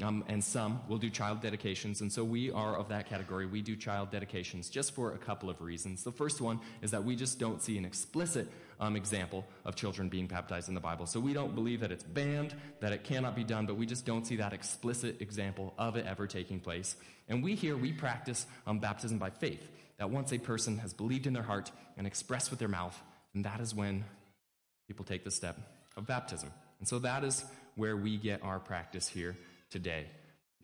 Um, and some will do child dedications. And so we are of that category. We do child dedications just for a couple of reasons. The first one is that we just don't see an explicit um, example of children being baptized in the Bible. So we don't believe that it's banned, that it cannot be done, but we just don't see that explicit example of it ever taking place. And we here, we practice um, baptism by faith. That once a person has believed in their heart and expressed with their mouth, and that is when people take the step of baptism. And so that is where we get our practice here today.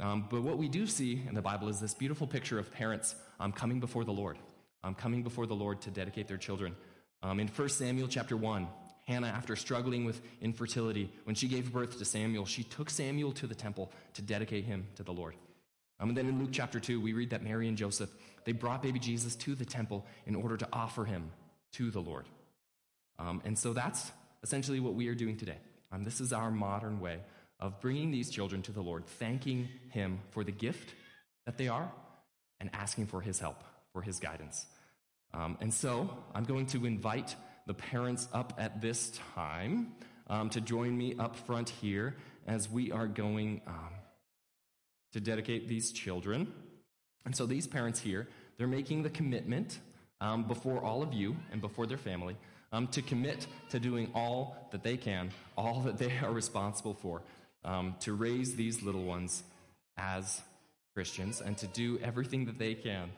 Um, but what we do see in the Bible is this beautiful picture of parents um, coming before the Lord, um, coming before the Lord to dedicate their children. Um, in 1 Samuel chapter 1, Hannah, after struggling with infertility, when she gave birth to Samuel, she took Samuel to the temple to dedicate him to the Lord. Um, and then in Luke chapter 2, we read that Mary and Joseph, they brought baby Jesus to the temple in order to offer him to the Lord. Um, and so that's essentially what we are doing today. this is our modern way of bringing these children to the Lord, thanking Him for the gift that they are, and asking for His help, for His guidance. Um, and so I'm going to invite the parents up at this time um, to join me up front here as we are going um, to dedicate these children. And so these parents here, they're making the commitment um, before all of you and before their family um, to commit to doing all that they can, all that they are responsible for um, to raise these little ones as Christians and to do everything that they can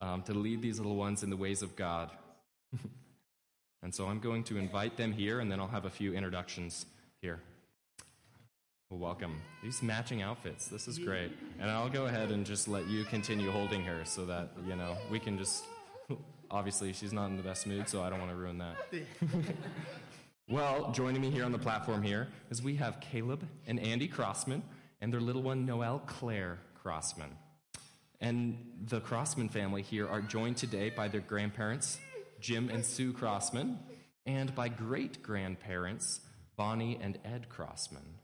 um, to lead these little ones in the ways of God. and so I'm going to invite them here, and then I'll have a few introductions here. Well, welcome. These matching outfits. This is great. And I'll go ahead and just let you continue holding her so that, you know, we can just. Obviously, she's not in the best mood, so I don't want to ruin that. Well, joining me here on the platform here is we have Caleb and Andy Crossman and their little one, Noelle Claire Crossman. And the Crossman family here are joined today by their grandparents, Jim and Sue Crossman, and by great grandparents, Bonnie and Ed Crossman.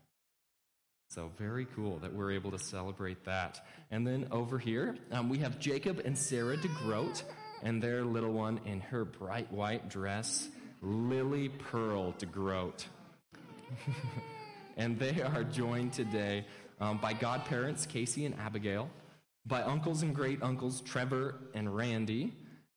So, very cool that we're able to celebrate that. And then over here, um, we have Jacob and Sarah DeGroat and their little one in her bright white dress Lily Pearl DeGroat. and they are joined today um, by godparents Casey and Abigail, by uncles and great uncles Trevor and Randy,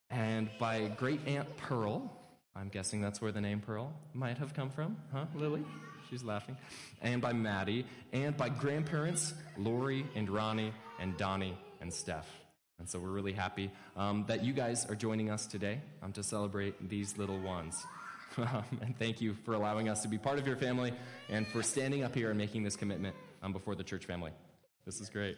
and by great aunt Pearl. I'm guessing that's where the name Pearl might have come from, huh, Lily? She's laughing. And by Maddie, and by grandparents Lori and Ronnie and Donnie and Steph. And so we're really happy um, that you guys are joining us today um, to celebrate these little ones. Um, and thank you for allowing us to be part of your family and for standing up here and making this commitment um, before the church family. This is great.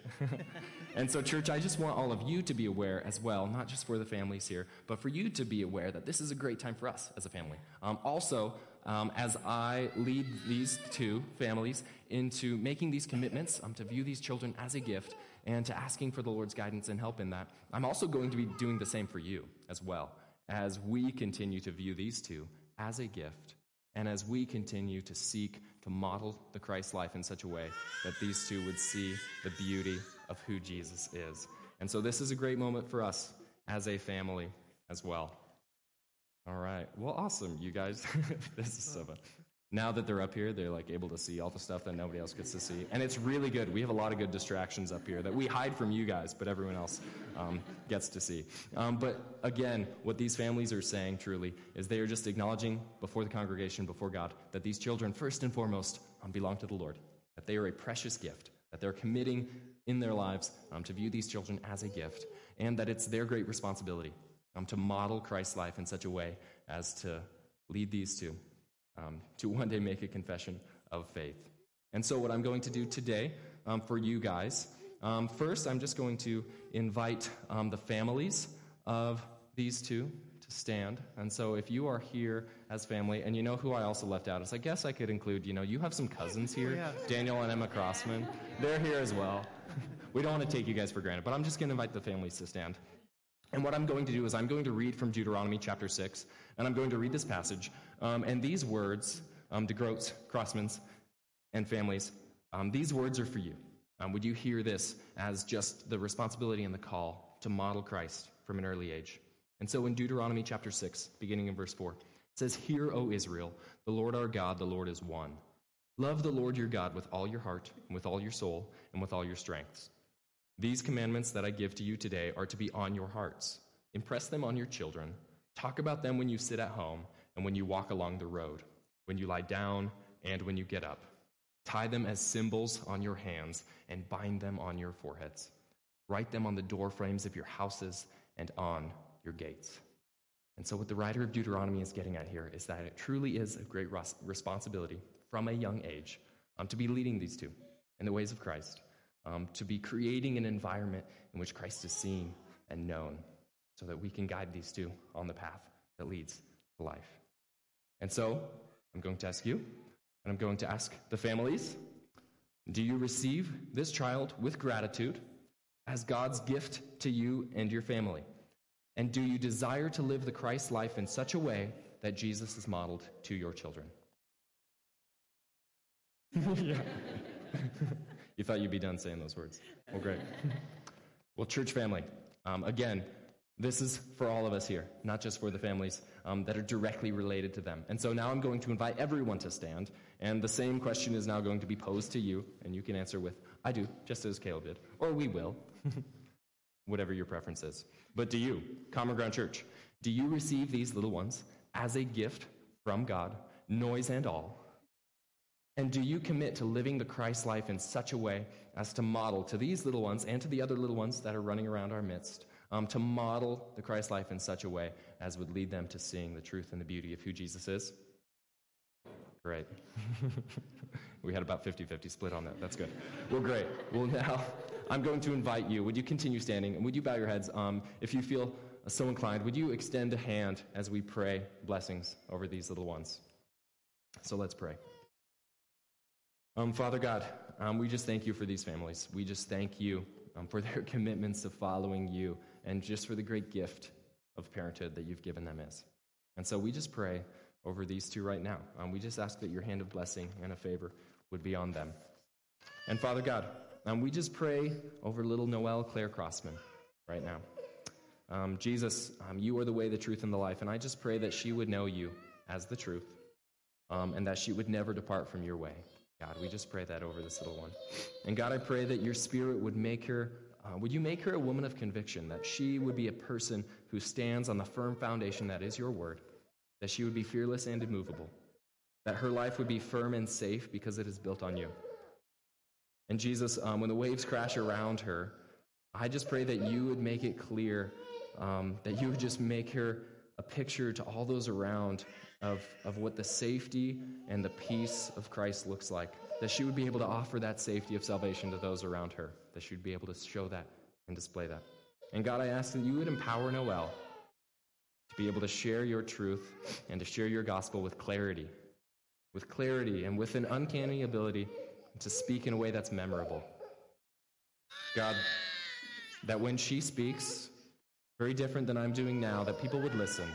and so, church, I just want all of you to be aware as well, not just for the families here, but for you to be aware that this is a great time for us as a family. Um, also, um, as I lead these two families into making these commitments um, to view these children as a gift and to asking for the Lord's guidance and help in that, I'm also going to be doing the same for you as well as we continue to view these two as a gift and as we continue to seek to model the Christ life in such a way that these two would see the beauty of who Jesus is. And so this is a great moment for us as a family as well. All right. Well, awesome, you guys. this is so fun now that they're up here, they're like able to see all the stuff that nobody else gets to see. And it's really good. We have a lot of good distractions up here that we hide from you guys, but everyone else um, gets to see. Um, but again, what these families are saying truly is they are just acknowledging before the congregation, before God, that these children, first and foremost, um, belong to the Lord, that they are a precious gift, that they're committing in their lives um, to view these children as a gift, and that it's their great responsibility um, to model Christ's life in such a way as to lead these two um, to one day make a confession of faith. And so, what I'm going to do today um, for you guys, um, first, I'm just going to invite um, the families of these two to stand. And so, if you are here as family, and you know who I also left out, is I guess I could include, you know, you have some cousins here, yeah. Daniel and Emma Crossman. They're here as well. we don't want to take you guys for granted, but I'm just going to invite the families to stand. And what I'm going to do is I'm going to read from Deuteronomy chapter 6, and I'm going to read this passage. Um, and these words, um, DeGroats, Crossmans, and families, um, these words are for you. Um, would you hear this as just the responsibility and the call to model Christ from an early age? And so in Deuteronomy chapter 6, beginning in verse 4, it says, Hear, O Israel, the Lord our God, the Lord is one. Love the Lord your God with all your heart, and with all your soul, and with all your strengths. These commandments that I give to you today are to be on your hearts. Impress them on your children. Talk about them when you sit at home and when you walk along the road, when you lie down and when you get up. Tie them as symbols on your hands and bind them on your foreheads. Write them on the door frames of your houses and on your gates. And so, what the writer of Deuteronomy is getting at here is that it truly is a great responsibility from a young age um, to be leading these two in the ways of Christ, um, to be creating an environment in which Christ is seen and known, so that we can guide these two on the path that leads to life. And so, I'm going to ask you, and I'm going to ask the families do you receive this child with gratitude as God's gift to you and your family? And do you desire to live the Christ life in such a way that Jesus is modeled to your children? yeah. you thought you'd be done saying those words. Well, great. well, church family, um, again, this is for all of us here, not just for the families um, that are directly related to them. And so now I'm going to invite everyone to stand, and the same question is now going to be posed to you, and you can answer with, I do, just as Caleb did, or we will, whatever your preference is. But do you, Common Ground Church, do you receive these little ones as a gift from God, noise and all? And do you commit to living the Christ life in such a way as to model to these little ones and to the other little ones that are running around our midst, um, to model the Christ life in such a way as would lead them to seeing the truth and the beauty of who Jesus is? Great. we had about 50 50 split on that. That's good. Well, great. Well, now I'm going to invite you. Would you continue standing? And would you bow your heads? Um, if you feel so inclined, would you extend a hand as we pray blessings over these little ones? So let's pray. Um, Father God, um, we just thank you for these families. We just thank you um, for their commitments to following you and just for the great gift of parenthood that you've given them is. And so we just pray over these two right now. Um, we just ask that your hand of blessing and a favor would be on them. And Father God, um, we just pray over little Noelle Claire Crossman right now. Um, Jesus, um, you are the way, the truth, and the life. And I just pray that she would know you as the truth um, and that she would never depart from your way. God, we just pray that over this little one. And God, I pray that your spirit would make her, uh, would you make her a woman of conviction, that she would be a person who stands on the firm foundation that is your word, that she would be fearless and immovable, that her life would be firm and safe because it is built on you. And Jesus, um, when the waves crash around her, I just pray that you would make it clear, um, that you would just make her a picture to all those around of, of what the safety and the peace of Christ looks like. That she would be able to offer that safety of salvation to those around her. That she would be able to show that and display that. And God, I ask that you would empower Noelle to be able to share your truth and to share your gospel with clarity, with clarity and with an uncanny ability to speak in a way that's memorable. God, that when she speaks, very different than I'm doing now, that people would listen.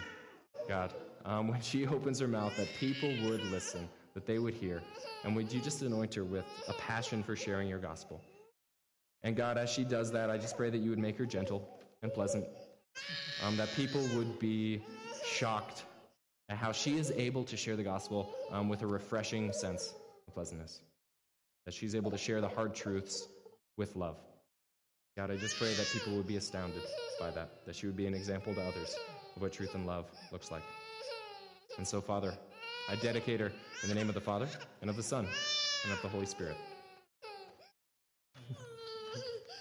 God, um, when she opens her mouth, that people would listen, that they would hear. And would you just anoint her with a passion for sharing your gospel? And God, as she does that, I just pray that you would make her gentle and pleasant, um, that people would be shocked at how she is able to share the gospel um, with a refreshing sense of pleasantness, that she's able to share the hard truths with love. God, I just pray that people would be astounded by that, that she would be an example to others of what truth and love looks like. And so, Father, I dedicate her in the name of the Father, and of the Son, and of the Holy Spirit.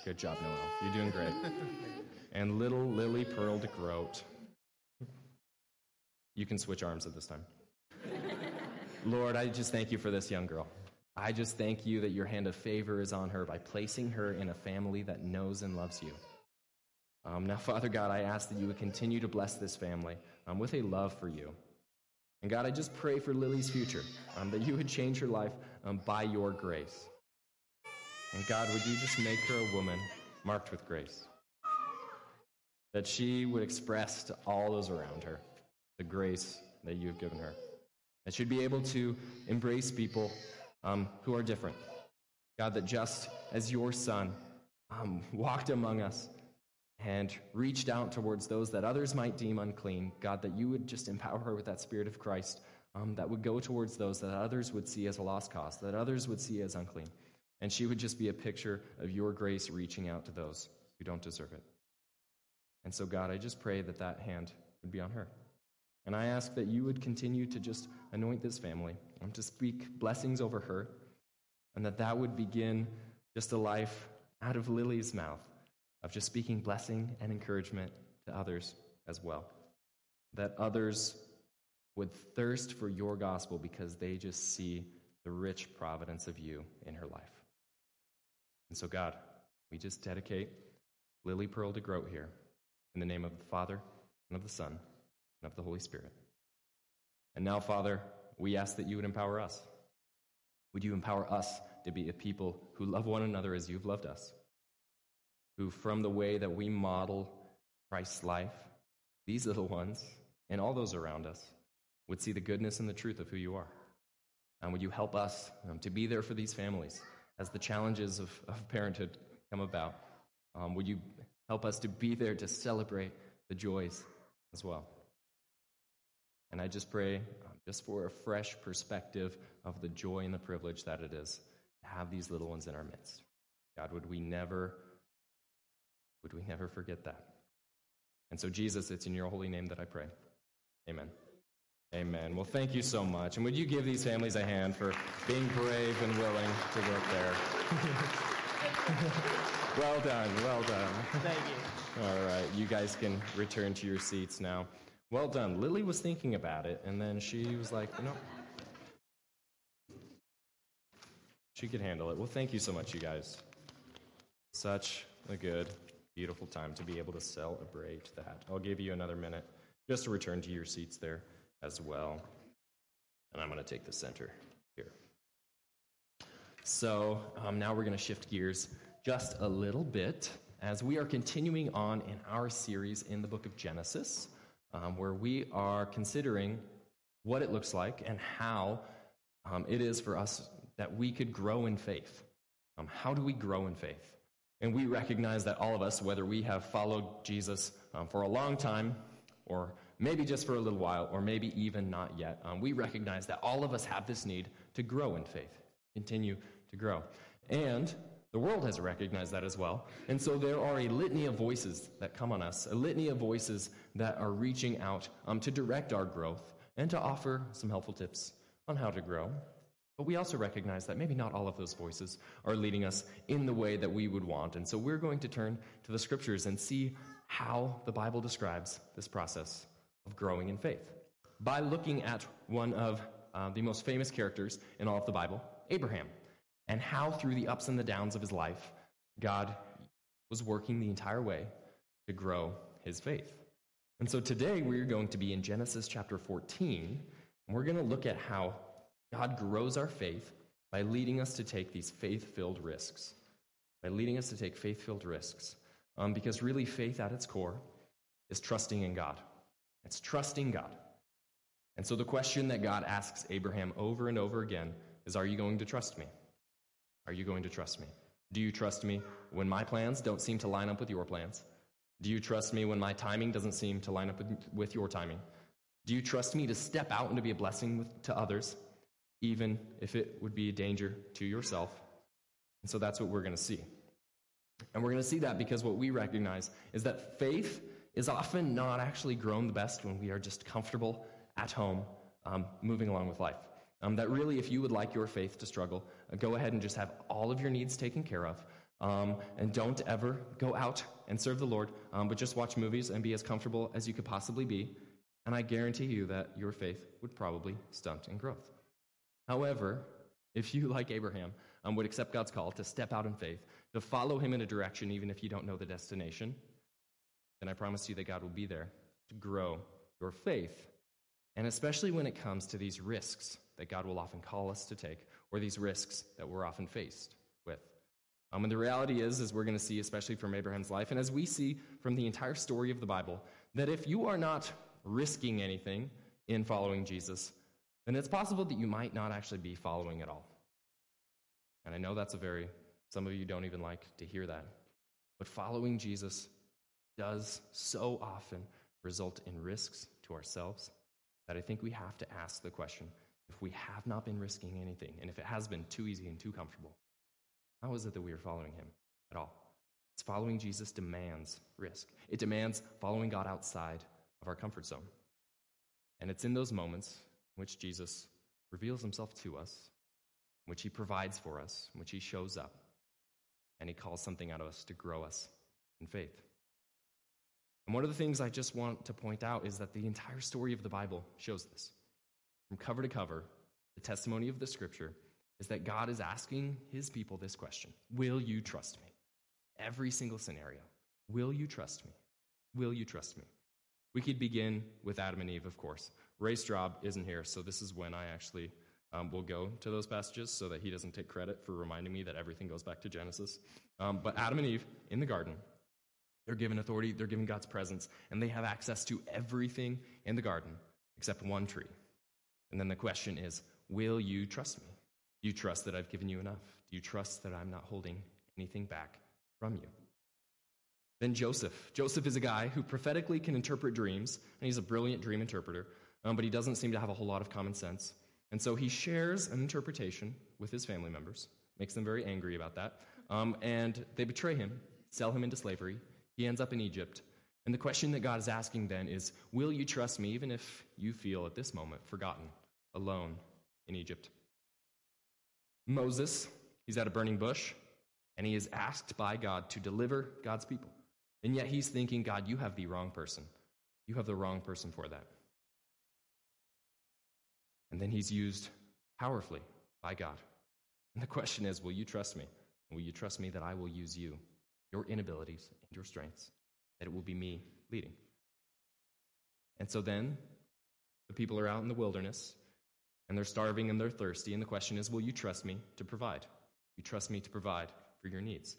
Good job, Noelle. You're doing great. And little Lily Pearl DeGroat. You can switch arms at this time. Lord, I just thank you for this young girl. I just thank you that your hand of favor is on her by placing her in a family that knows and loves you. Um, now, Father God, I ask that you would continue to bless this family um, with a love for you. And God, I just pray for Lily's future, um, that you would change her life um, by your grace. And God, would you just make her a woman marked with grace? That she would express to all those around her the grace that you have given her. That she'd be able to embrace people um, who are different. God, that just as your son um, walked among us and reached out towards those that others might deem unclean. God, that you would just empower her with that Spirit of Christ um, that would go towards those that others would see as a lost cause, that others would see as unclean. And she would just be a picture of your grace reaching out to those who don't deserve it. And so, God, I just pray that that hand would be on her. And I ask that you would continue to just anoint this family and to speak blessings over her, and that that would begin just a life out of Lily's mouth of just speaking blessing and encouragement to others as well. That others would thirst for your gospel because they just see the rich providence of you in her life. And so, God, we just dedicate Lily Pearl to grow here in the name of the Father, and of the Son, and of the Holy Spirit. And now, Father, we ask that you would empower us. Would you empower us to be a people who love one another as you've loved us? Who, from the way that we model Christ's life, these little ones, and all those around us, would see the goodness and the truth of who you are. And would you help us um, to be there for these families as the challenges of, of parenthood come about? Um, would you help us to be there to celebrate the joys as well? And I just pray um, just for a fresh perspective of the joy and the privilege that it is to have these little ones in our midst. God, would we never, would we never forget that? And so, Jesus, it's in your holy name that I pray. Amen. Amen. Well, thank you so much. And would you give these families a hand for being brave and willing to work there? well done. Well done. Thank you. All right. You guys can return to your seats now. Well done. Lily was thinking about it, and then she was like, you know, she could handle it. Well, thank you so much, you guys. Such a good, beautiful time to be able to celebrate that. I'll give you another minute just to return to your seats there as well. And I'm going to take the center here. So um, now we're going to shift gears just a little bit as we are continuing on in our series in the book of Genesis, um, where we are considering what it looks like and how um, it is for us that we could grow in faith. Um, how do we grow in faith? And we recognize that all of us, whether we have followed Jesus um, for a long time or maybe just for a little while, or maybe even not yet, um, we recognize that all of us have this need to grow in faith, continue to grow. And the world has recognized that as well. And so there are a litany of voices that come on us, a litany of voices that are reaching out um, to direct our growth and to offer some helpful tips on how to grow. But we also recognize that maybe not all of those voices are leading us in the way that we would want. And so we're going to turn to the scriptures and see how the Bible describes this process of growing in faith by looking at one of uh, the most famous characters in all of the Bible, Abraham, and how through the ups and the downs of his life, God was working the entire way to grow his faith. And so today we're going to be in Genesis chapter 14, and we're going to look at how God grows our faith by leading us to take these faith filled risks. By leading us to take faith filled risks. Um, because really, faith at its core is trusting in God. It's trusting God. And so the question that God asks Abraham over and over again is Are you going to trust me? Are you going to trust me? Do you trust me when my plans don't seem to line up with your plans? Do you trust me when my timing doesn't seem to line up with, with your timing? Do you trust me to step out and to be a blessing with, to others, even if it would be a danger to yourself? And so that's what we're going to see. And we're going to see that because what we recognize is that faith is often not actually grown the best when we are just comfortable at home, um, moving along with life. Um, that really, if you would like your faith to struggle, uh, go ahead and just have all of your needs taken care of. Um, and don't ever go out and serve the Lord, um, but just watch movies and be as comfortable as you could possibly be. And I guarantee you that your faith would probably stunt in growth. However, if you, like Abraham, um, would accept God's call to step out in faith, to follow him in a direction even if you don't know the destination, then I promise you that God will be there to grow your faith. And especially when it comes to these risks that God will often call us to take, or these risks that we're often faced with. Um, and the reality is, as we're going to see, especially from Abraham's life, and as we see from the entire story of the Bible, that if you are not risking anything in following Jesus, then it's possible that you might not actually be following at all. And I know that's a very, some of you don't even like to hear that. But following Jesus does so often result in risks to ourselves that I think we have to ask the question if we have not been risking anything, and if it has been too easy and too comfortable, how is it that we are following him at all? It's following Jesus demands risk. It demands following God outside of our comfort zone. And it's in those moments in which Jesus reveals himself to us, in which he provides for us, in which he shows up, and he calls something out of us to grow us in faith. And one of the things I just want to point out is that the entire story of the Bible shows this. From cover to cover, the testimony of the scripture is that God is asking his people this question Will you trust me? Every single scenario. Will you trust me? Will you trust me? We could begin with Adam and Eve, of course. Ray Job isn't here, so this is when I actually um, will go to those passages so that he doesn't take credit for reminding me that everything goes back to Genesis. Um, but Adam and Eve in the garden, they're given authority, they're given God's presence, and they have access to everything in the garden except one tree. And then the question is Will you trust me? Do you trust that I've given you enough? Do you trust that I'm not holding anything back from you? Then Joseph. Joseph is a guy who prophetically can interpret dreams, and he's a brilliant dream interpreter, um, but he doesn't seem to have a whole lot of common sense. And so he shares an interpretation with his family members, makes them very angry about that, um, and they betray him, sell him into slavery. He ends up in Egypt. And the question that God is asking then is Will you trust me even if you feel at this moment forgotten, alone in Egypt? Moses, he's at a burning bush, and he is asked by God to deliver God's people. And yet he's thinking, God, you have the wrong person. You have the wrong person for that. And then he's used powerfully by God. And the question is will you trust me? Will you trust me that I will use you, your inabilities, and your strengths? That it will be me leading? And so then the people are out in the wilderness and they're starving and they're thirsty. And the question is will you trust me to provide? You trust me to provide for your needs.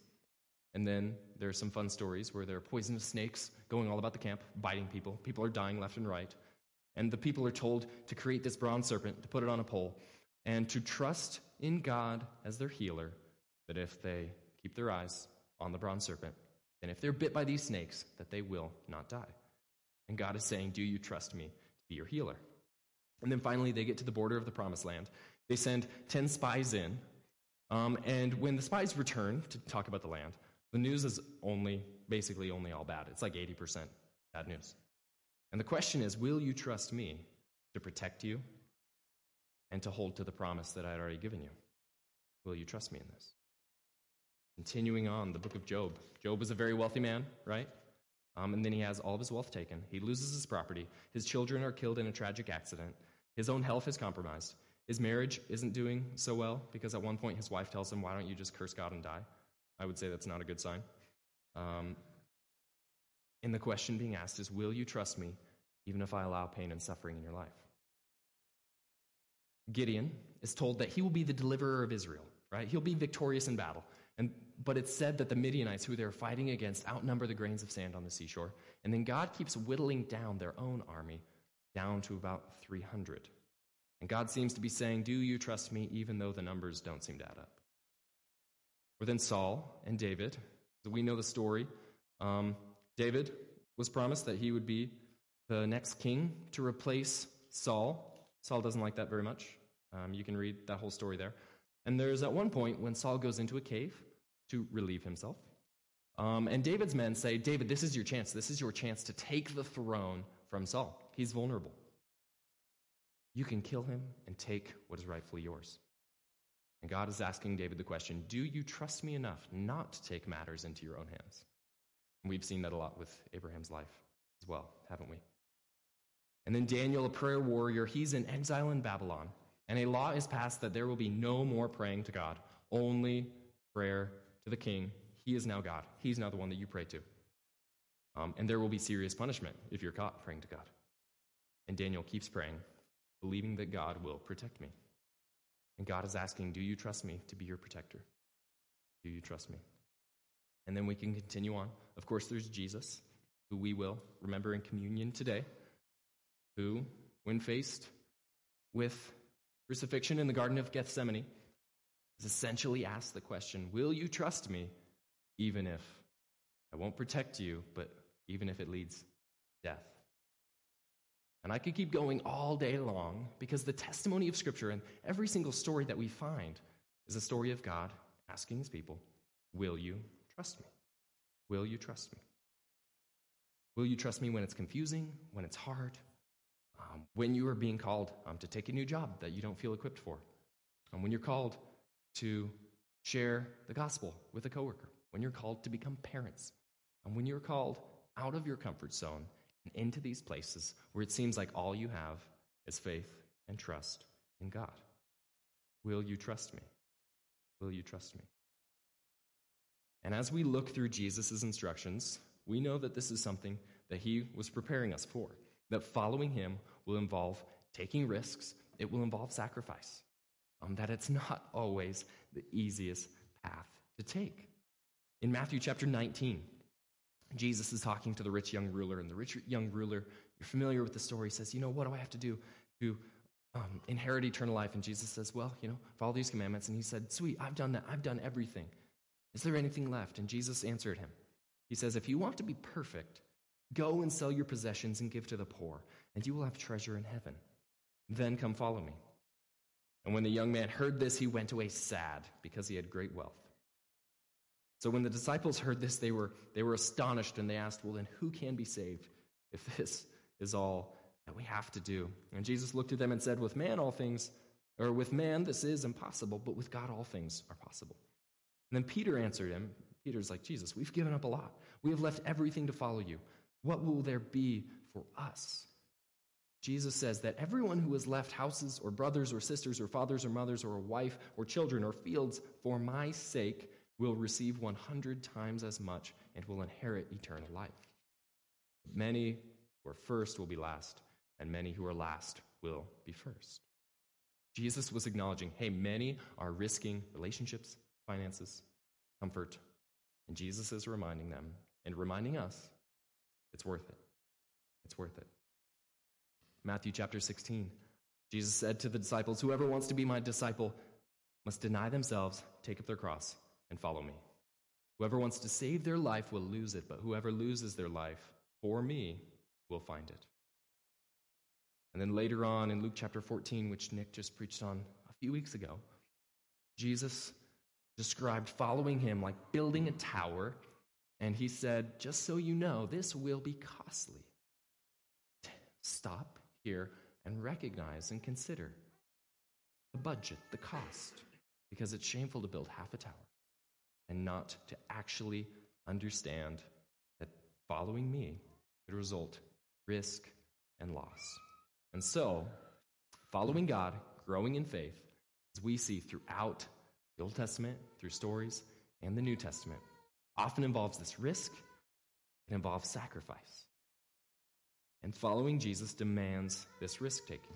And then there are some fun stories where there are poisonous snakes going all about the camp, biting people. People are dying left and right. And the people are told to create this bronze serpent, to put it on a pole, and to trust in God as their healer, that if they keep their eyes on the bronze serpent, and if they're bit by these snakes, that they will not die. And God is saying, Do you trust me to be your healer? And then finally, they get to the border of the promised land. They send 10 spies in. Um, and when the spies return to talk about the land, the news is only, basically, only all bad. It's like 80% bad news. And the question is will you trust me to protect you and to hold to the promise that I had already given you? Will you trust me in this? Continuing on, the book of Job. Job was a very wealthy man, right? Um, and then he has all of his wealth taken. He loses his property. His children are killed in a tragic accident. His own health is compromised. His marriage isn't doing so well because at one point his wife tells him, Why don't you just curse God and die? I would say that's not a good sign. Um, and the question being asked is Will you trust me even if I allow pain and suffering in your life? Gideon is told that he will be the deliverer of Israel, right? He'll be victorious in battle. And, but it's said that the Midianites, who they're fighting against, outnumber the grains of sand on the seashore. And then God keeps whittling down their own army down to about 300. And God seems to be saying, Do you trust me, even though the numbers don't seem to add up? Or then Saul and David. So we know the story. Um, David was promised that he would be the next king to replace Saul. Saul doesn't like that very much. Um, you can read that whole story there. And there's at one point when Saul goes into a cave to relieve himself. Um, and David's men say, David, this is your chance. This is your chance to take the throne from Saul. He's vulnerable. You can kill him and take what is rightfully yours. And God is asking David the question Do you trust me enough not to take matters into your own hands? And we've seen that a lot with Abraham's life as well, haven't we? And then Daniel, a prayer warrior, he's in exile in Babylon. And a law is passed that there will be no more praying to God, only prayer to the king. He is now God. He's now the one that you pray to. Um, and there will be serious punishment if you're caught praying to God. And Daniel keeps praying, believing that God will protect me. And God is asking, Do you trust me to be your protector? Do you trust me? And then we can continue on. Of course, there's Jesus, who we will remember in communion today, who, when faced with crucifixion in the Garden of Gethsemane, is essentially asked the question Will you trust me, even if I won't protect you, but even if it leads death? And I could keep going all day long because the testimony of Scripture and every single story that we find is a story of God asking his people, Will you trust me? Will you trust me? Will you trust me when it's confusing, when it's hard, um, when you are being called um, to take a new job that you don't feel equipped for, and when you're called to share the gospel with a coworker, when you're called to become parents, and when you're called out of your comfort zone and into these places where it seems like all you have is faith and trust in God. Will you trust me? Will you trust me? And as we look through Jesus' instructions, we know that this is something that he was preparing us for, that following him will involve taking risks, it will involve sacrifice, um, that it's not always the easiest path to take. In Matthew chapter 19, Jesus is talking to the rich young ruler, and the rich young ruler, you're familiar with the story, says, You know, what do I have to do to um, inherit eternal life? And Jesus says, Well, you know, follow these commandments. And he said, Sweet, I've done that. I've done everything. Is there anything left? And Jesus answered him. He says, If you want to be perfect, go and sell your possessions and give to the poor, and you will have treasure in heaven. Then come follow me. And when the young man heard this, he went away sad because he had great wealth. So when the disciples heard this, they were, they were astonished and they asked, Well, then who can be saved if this is all that we have to do? And Jesus looked at them and said, With man, all things, or with man, this is impossible, but with God, all things are possible. And then Peter answered him. Peter's like, Jesus, we've given up a lot. We have left everything to follow you. What will there be for us? Jesus says that everyone who has left houses or brothers or sisters or fathers or mothers or a wife or children or fields for my sake will receive 100 times as much and will inherit eternal life. Many who are first will be last, and many who are last will be first. Jesus was acknowledging hey, many are risking relationships, finances, comfort, and Jesus is reminding them and reminding us it's worth it. It's worth it. Matthew chapter 16. Jesus said to the disciples, Whoever wants to be my disciple must deny themselves, take up their cross, and follow me. Whoever wants to save their life will lose it, but whoever loses their life for me will find it. And then later on in Luke chapter 14, which Nick just preached on a few weeks ago, Jesus described following him like building a tower. And he said, Just so you know, this will be costly. Stop here and recognize and consider the budget, the cost, because it's shameful to build half a tower and not to actually understand that following me could result risk and loss. And so, following God, growing in faith, as we see throughout the Old Testament, through stories, and the New Testament, often involves this risk, it involves sacrifice. And following Jesus demands this risk taking.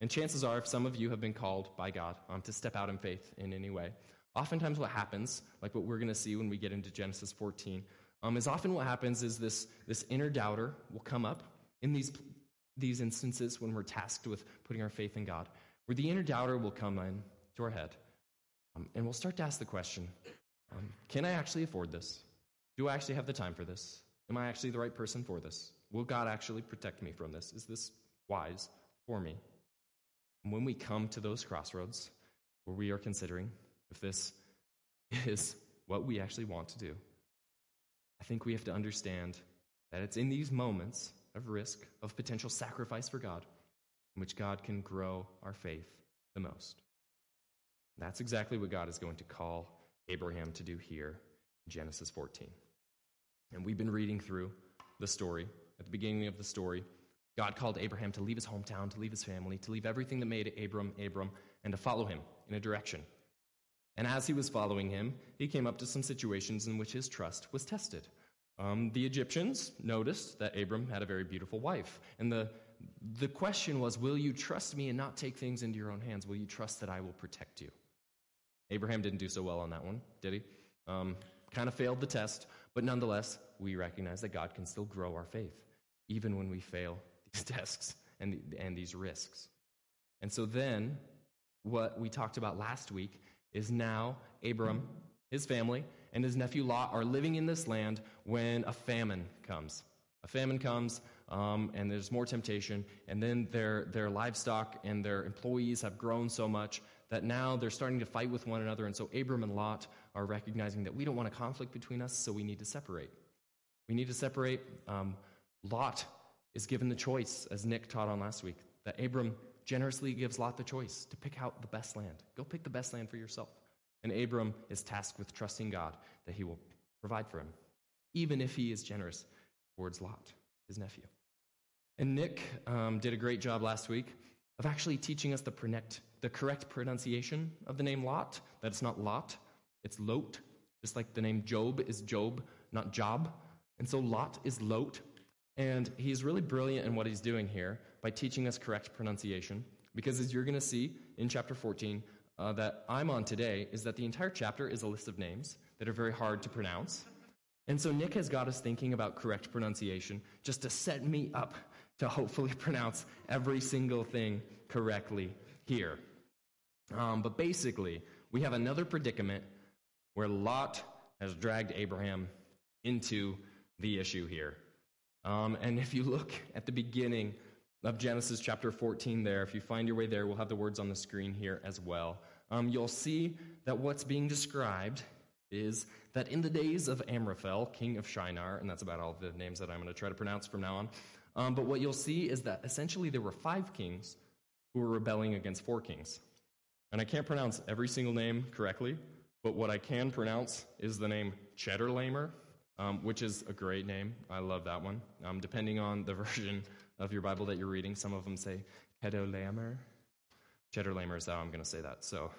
And chances are, if some of you have been called by God um, to step out in faith in any way, Oftentimes, what happens, like what we're going to see when we get into Genesis 14, um, is often what happens is this, this inner doubter will come up in these, these instances when we're tasked with putting our faith in God, where the inner doubter will come in to our head, um, and we'll start to ask the question um, Can I actually afford this? Do I actually have the time for this? Am I actually the right person for this? Will God actually protect me from this? Is this wise for me? And when we come to those crossroads where we are considering, if this is what we actually want to do, I think we have to understand that it's in these moments of risk, of potential sacrifice for God, in which God can grow our faith the most. That's exactly what God is going to call Abraham to do here in Genesis 14. And we've been reading through the story. At the beginning of the story, God called Abraham to leave his hometown, to leave his family, to leave everything that made Abram Abram, and to follow him in a direction and as he was following him, he came up to some situations in which his trust was tested. Um, the Egyptians noticed that Abram had a very beautiful wife. And the, the question was Will you trust me and not take things into your own hands? Will you trust that I will protect you? Abraham didn't do so well on that one, did he? Um, kind of failed the test, but nonetheless, we recognize that God can still grow our faith, even when we fail these tests and, and these risks. And so then, what we talked about last week is now Abram, his family, and his nephew Lot are living in this land when a famine comes. A famine comes, um, and there's more temptation, and then their, their livestock and their employees have grown so much that now they're starting to fight with one another. And so Abram and Lot are recognizing that we don't want a conflict between us, so we need to separate. We need to separate. Um, Lot is given the choice, as Nick taught on last week, that Abram generously gives Lot the choice to pick out the best land. Go pick the best land for yourself. And Abram is tasked with trusting God that he will provide for him, even if he is generous towards Lot, his nephew. And Nick um, did a great job last week of actually teaching us the, pronect, the correct pronunciation of the name Lot, that it's not Lot, it's Lot, just like the name Job is Job, not Job. And so Lot is Lot. And he's really brilliant in what he's doing here by teaching us correct pronunciation. Because as you're going to see in chapter 14, uh, that I'm on today is that the entire chapter is a list of names that are very hard to pronounce. And so Nick has got us thinking about correct pronunciation just to set me up to hopefully pronounce every single thing correctly here. Um, but basically, we have another predicament where Lot has dragged Abraham into the issue here. Um, and if you look at the beginning of Genesis chapter 14 there, if you find your way there, we'll have the words on the screen here as well. Um, you'll see that what's being described is that in the days of Amraphel, king of Shinar, and that's about all the names that I'm going to try to pronounce from now on, um, but what you'll see is that essentially there were five kings who were rebelling against four kings. And I can't pronounce every single name correctly, but what I can pronounce is the name Chedorlaomer, um, which is a great name. I love that one. Um, depending on the version of your Bible that you're reading, some of them say Kedorlaomer. Chedorlaomer is how I'm going to say that. So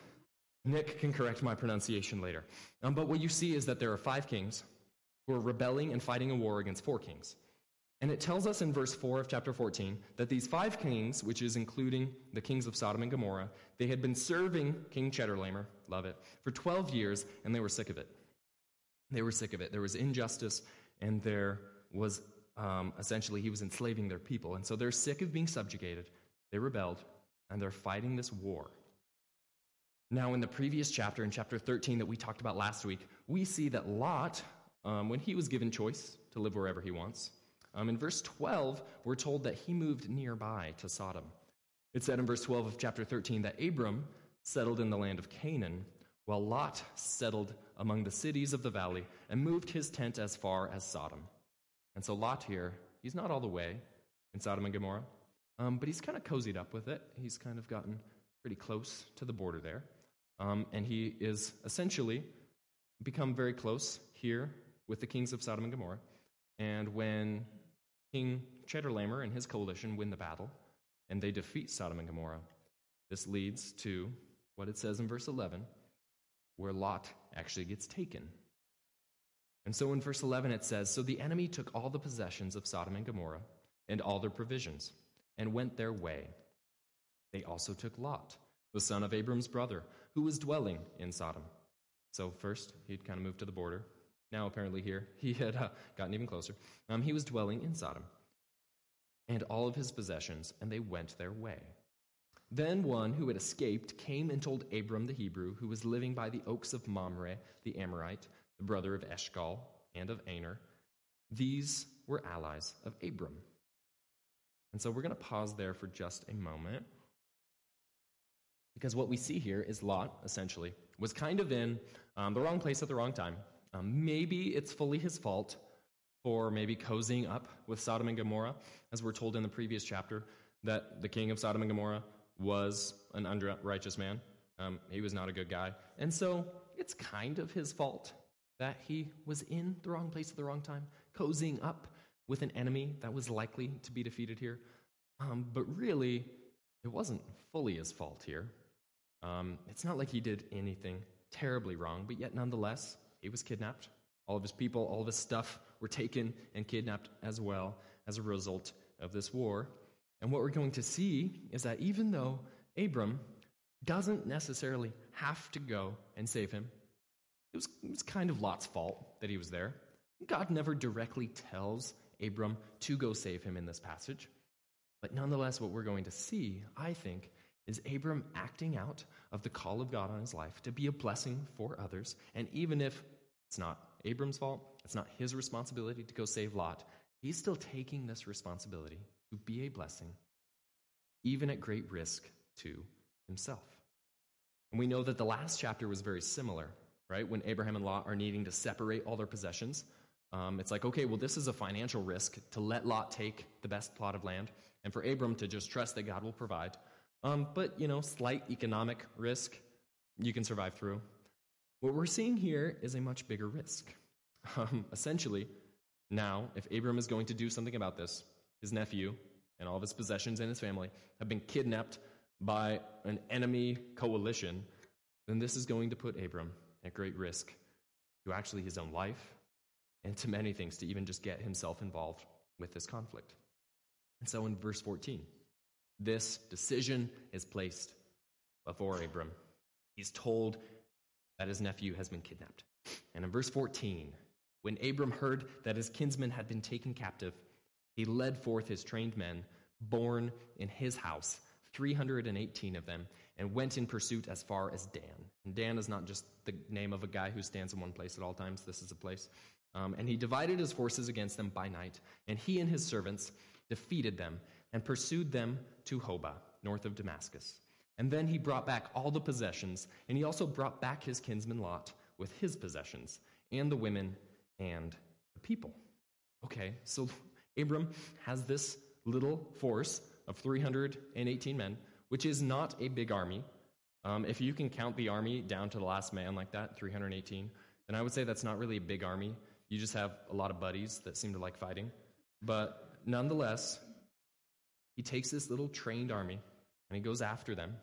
Nick can correct my pronunciation later. Um, but what you see is that there are five kings who are rebelling and fighting a war against four kings. And it tells us in verse 4 of chapter 14 that these five kings, which is including the kings of Sodom and Gomorrah, they had been serving King Chedorlaomer, love it, for 12 years, and they were sick of it. They were sick of it. There was injustice, and there was um, essentially, he was enslaving their people. And so they're sick of being subjugated. They rebelled, and they're fighting this war. Now, in the previous chapter, in chapter 13 that we talked about last week, we see that Lot, um, when he was given choice to live wherever he wants, um, in verse 12, we're told that he moved nearby to Sodom. It said in verse 12 of chapter 13 that Abram settled in the land of Canaan, while Lot settled among the cities of the valley and moved his tent as far as Sodom. And so Lot here, he's not all the way in Sodom and Gomorrah, um, but he's kind of cozied up with it. He's kind of gotten pretty close to the border there. Um, and he is essentially become very close here with the kings of Sodom and Gomorrah. And when King Chedorlaomer and his coalition win the battle, and they defeat Sodom and Gomorrah, this leads to what it says in verse 11, where Lot actually gets taken. And so in verse 11 it says So the enemy took all the possessions of Sodom and Gomorrah and all their provisions and went their way. They also took Lot, the son of Abram's brother, who was dwelling in Sodom. So first he'd kind of moved to the border. Now apparently here he had uh, gotten even closer. Um, he was dwelling in Sodom and all of his possessions, and they went their way. Then one who had escaped came and told Abram the Hebrew, who was living by the oaks of Mamre, the Amorite, the brother of Eshcol and of Aner. These were allies of Abram. And so we're going to pause there for just a moment. Because what we see here is Lot, essentially, was kind of in um, the wrong place at the wrong time. Um, maybe it's fully his fault for maybe cozying up with Sodom and Gomorrah, as we're told in the previous chapter, that the king of Sodom and Gomorrah was an unrighteous man. Um, he was not a good guy. And so it's kind of his fault that he was in the wrong place at the wrong time, cozying up with an enemy that was likely to be defeated here. Um, but really, it wasn't fully his fault here. Um, it's not like he did anything terribly wrong, but yet nonetheless, he was kidnapped. All of his people, all of his stuff were taken and kidnapped as well as a result of this war. And what we're going to see is that even though Abram doesn't necessarily have to go and save him, it was, it was kind of Lot's fault that he was there. God never directly tells Abram to go save him in this passage. But nonetheless, what we're going to see, I think, is Abram acting out of the call of God on his life to be a blessing for others. And even if it's not Abram's fault, it's not his responsibility to go save Lot, he's still taking this responsibility to be a blessing, even at great risk to himself. And we know that the last chapter was very similar, right? When Abraham and Lot are needing to separate all their possessions. Um, it's like, okay, well, this is a financial risk to let Lot take the best plot of land, and for Abram to just trust that God will provide. Um, but, you know, slight economic risk you can survive through. What we're seeing here is a much bigger risk. Um, essentially, now, if Abram is going to do something about this, his nephew and all of his possessions and his family have been kidnapped by an enemy coalition, then this is going to put Abram at great risk to actually his own life and to many things, to even just get himself involved with this conflict. And so in verse 14, this decision is placed before Abram. He's told that his nephew has been kidnapped. And in verse 14, when Abram heard that his kinsman had been taken captive, he led forth his trained men, born in his house, 318 of them, and went in pursuit as far as Dan. And Dan is not just the name of a guy who stands in one place at all times, this is a place. Um, and he divided his forces against them by night, and he and his servants defeated them and pursued them to Hobah, north of Damascus. And then he brought back all the possessions, and he also brought back his kinsman Lot with his possessions, and the women and the people. Okay, so Abram has this little force of 318 men, which is not a big army. Um, if you can count the army down to the last man like that, 318, then I would say that's not really a big army. You just have a lot of buddies that seem to like fighting. But nonetheless, he takes this little trained army and he goes after them,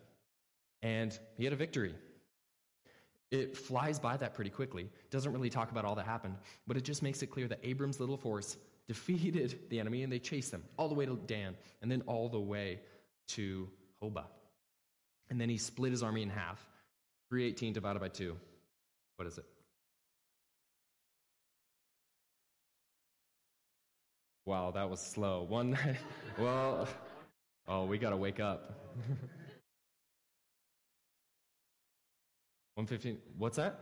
and he had a victory. It flies by that pretty quickly. Doesn't really talk about all that happened, but it just makes it clear that Abram's little force defeated the enemy and they chased them all the way to Dan and then all the way to Hobah. And then he split his army in half. 318 divided by 2. What is it? Wow, that was slow. One, well, oh, we got to wake up. 115, what's that?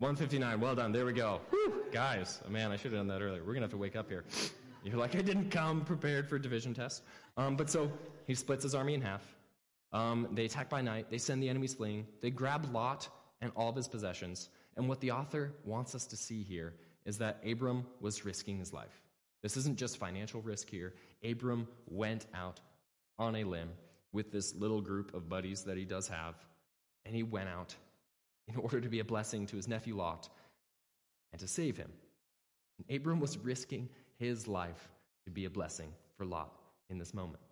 159, well done, there we go. Whew, guys, oh man, I should have done that earlier. We're going to have to wake up here. You're like, I didn't come prepared for division test. Um, but so he splits his army in half. Um, they attack by night. They send the enemy fleeing. They grab Lot and all of his possessions. And what the author wants us to see here is that Abram was risking his life. This isn't just financial risk here. Abram went out on a limb with this little group of buddies that he does have, and he went out in order to be a blessing to his nephew Lot and to save him. And Abram was risking his life to be a blessing for Lot in this moment.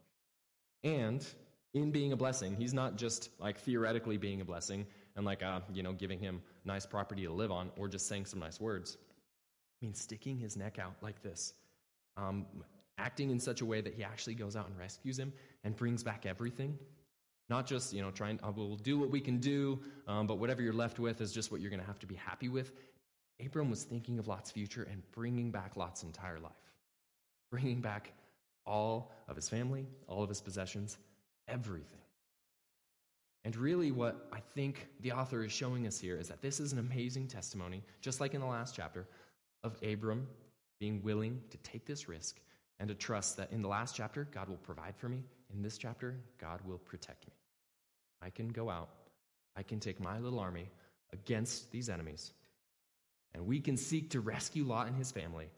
And in being a blessing, he's not just like theoretically being a blessing and like, uh, you know, giving him nice property to live on or just saying some nice words. I mean, sticking his neck out like this, um, acting in such a way that he actually goes out and rescues him and brings back everything not just, you know, trying, uh, we'll do what we can do, um, but whatever you're left with is just what you're going to have to be happy with. Abram was thinking of Lot's future and bringing back Lot's entire life, bringing back all of his family, all of his possessions, everything. And really, what I think the author is showing us here is that this is an amazing testimony, just like in the last chapter, of Abram being willing to take this risk and to trust that in the last chapter, God will provide for me. In this chapter, God will protect me. I can go out, I can take my little army against these enemies, and we can seek to rescue Lot and his family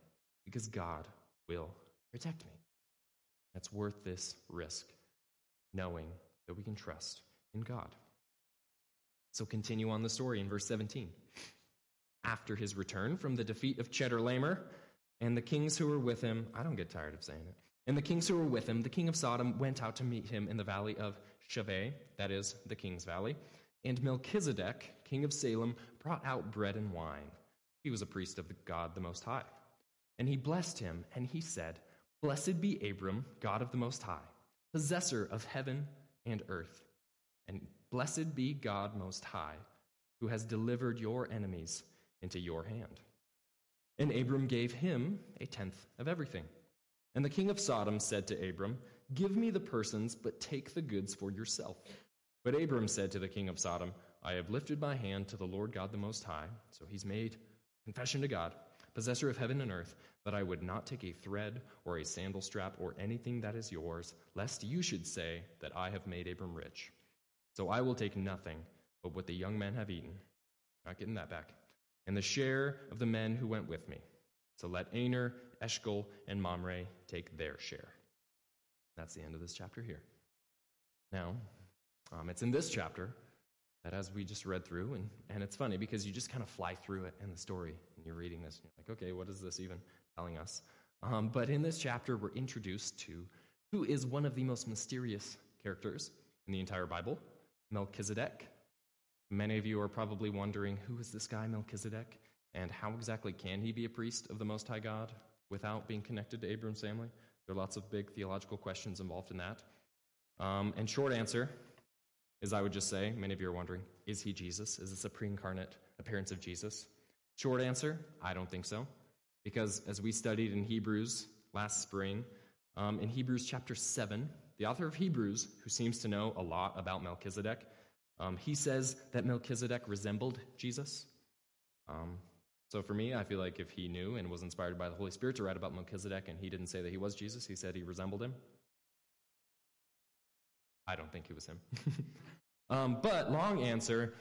because God will protect me. That's worth this risk, knowing that we can trust in God. So continue on the story in verse 17. After his return from the defeat of Kedorlaomer and the kings who were with him, I don't get tired of saying it. And the kings who were with him, the king of Sodom, went out to meet him in the valley of Shaveh, that is, the king's valley. And Melchizedek, king of Salem, brought out bread and wine. He was a priest of the God the Most High. And he blessed him, and he said, Blessed be Abram, God of the Most High, possessor of heaven and earth. And blessed be God Most High, who has delivered your enemies into your hand. And Abram gave him a tenth of everything. And the king of Sodom said to Abram, Give me the persons, but take the goods for yourself. But Abram said to the king of Sodom, I have lifted my hand to the Lord God the Most High. So he's made confession to God. possessor of heaven and earth, that I would not take a thread or a sandal strap or anything that is yours, lest you should say that I have made Abram rich. So I will take nothing but what the young men have eaten. Not getting that back. And the share of the men who went with me. So let Aner, Eshcol, and Mamre take their share. That's the end of this chapter here. Now, um, it's in this chapter that as we just read through, and, and it's funny because you just kind of fly through it in the story and you're reading this and you're like, okay, what is this even telling us? Um, but in this chapter, we're introduced to who is one of the most mysterious characters in the entire Bible Melchizedek. Many of you are probably wondering who is this guy, Melchizedek, and how exactly can he be a priest of the Most High God without being connected to Abram's family? There are lots of big theological questions involved in that. Um, and short answer is I would just say, many of you are wondering, is he Jesus? Is this a pre incarnate appearance of Jesus? Short answer, I don't think so. Because as we studied in Hebrews last spring, um, in Hebrews chapter 7, the author of Hebrews, who seems to know a lot about Melchizedek, um, he says that Melchizedek resembled Jesus. Um, so for me, I feel like if he knew and was inspired by the Holy Spirit to write about Melchizedek and he didn't say that he was Jesus, he said he resembled him. I don't think he was him. um, but long answer